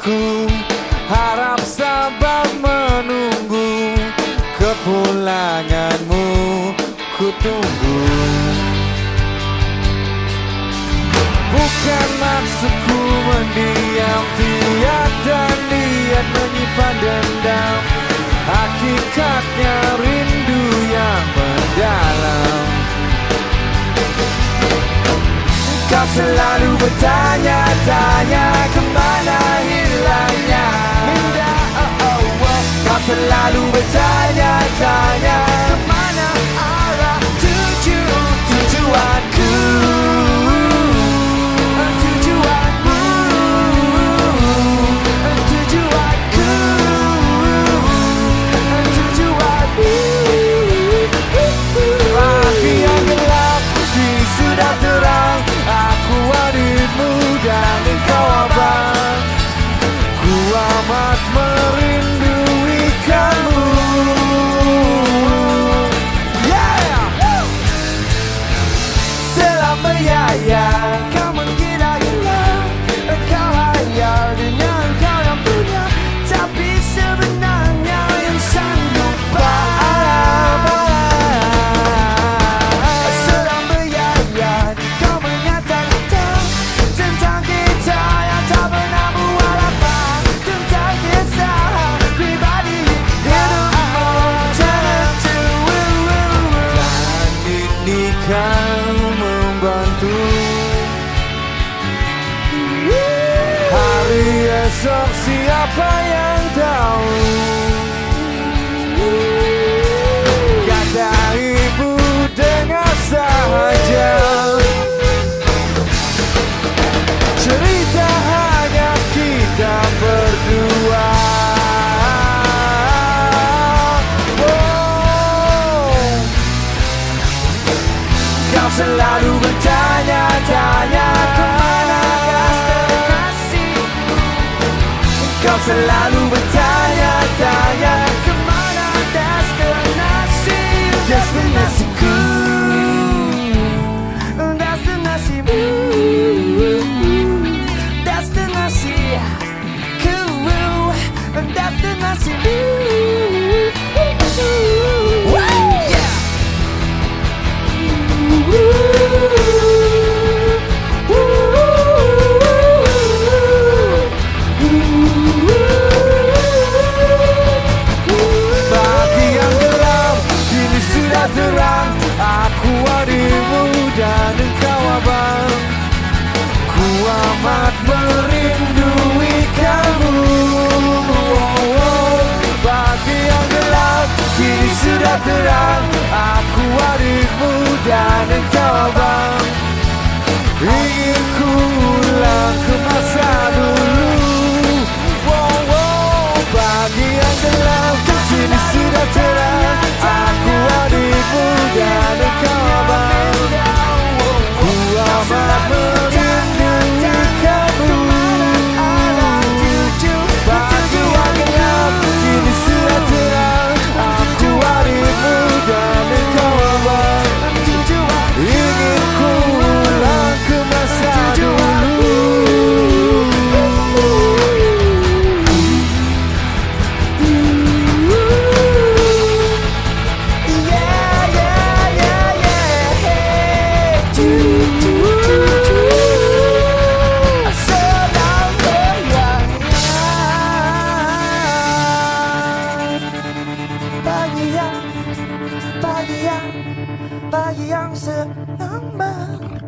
Ku harap sabar menunggu Kepulanganmu. Ku tunggu. Bukan maksudku mendiam Tiada niat menyimpan dendam. Hakikatnya rindu Kau selalu bertanya-tanya Ke mana hilangnya Minda, oh, oh, oh. Kau selalu bertanya-tanya Hari esok siapa yang tahu Kau selalu bertanya-tanya Ke mana destinasi Destinasiku. Destinasimu Destinasiku. Destinasimu amat merindui kamu Pagi yang gelap kini sudah terang. Aku adikmu dan engkau abang. Ingin ku Pagi yang, pagi yang, pagi yang senang banget